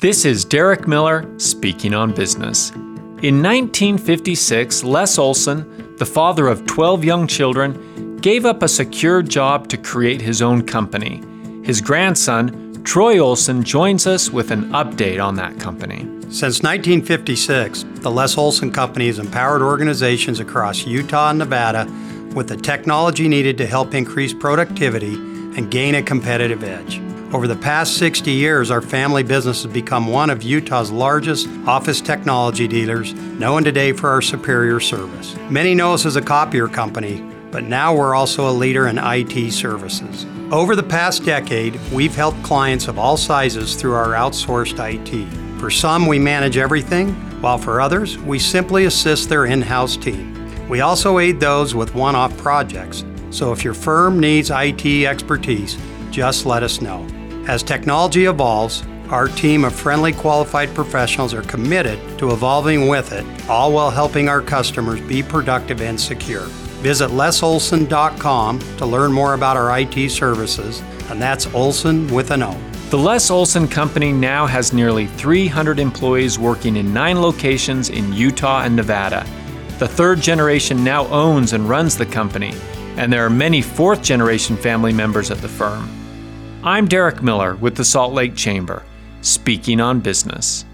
This is Derek Miller speaking on business. In 1956, Les Olson, the father of 12 young children, gave up a secure job to create his own company. His grandson, Troy Olson, joins us with an update on that company. Since 1956, the Les Olson Company has empowered organizations across Utah and Nevada with the technology needed to help increase productivity and gain a competitive edge. Over the past 60 years, our family business has become one of Utah's largest office technology dealers, known today for our superior service. Many know us as a copier company, but now we're also a leader in IT services. Over the past decade, we've helped clients of all sizes through our outsourced IT. For some, we manage everything, while for others, we simply assist their in house team. We also aid those with one off projects, so if your firm needs IT expertise, just let us know. As technology evolves, our team of friendly, qualified professionals are committed to evolving with it, all while helping our customers be productive and secure. Visit lesolson.com to learn more about our IT services, and that's Olson with an O. The Les Olson Company now has nearly 300 employees working in nine locations in Utah and Nevada. The third generation now owns and runs the company, and there are many fourth generation family members at the firm. I'm Derek Miller with the Salt Lake Chamber, speaking on business.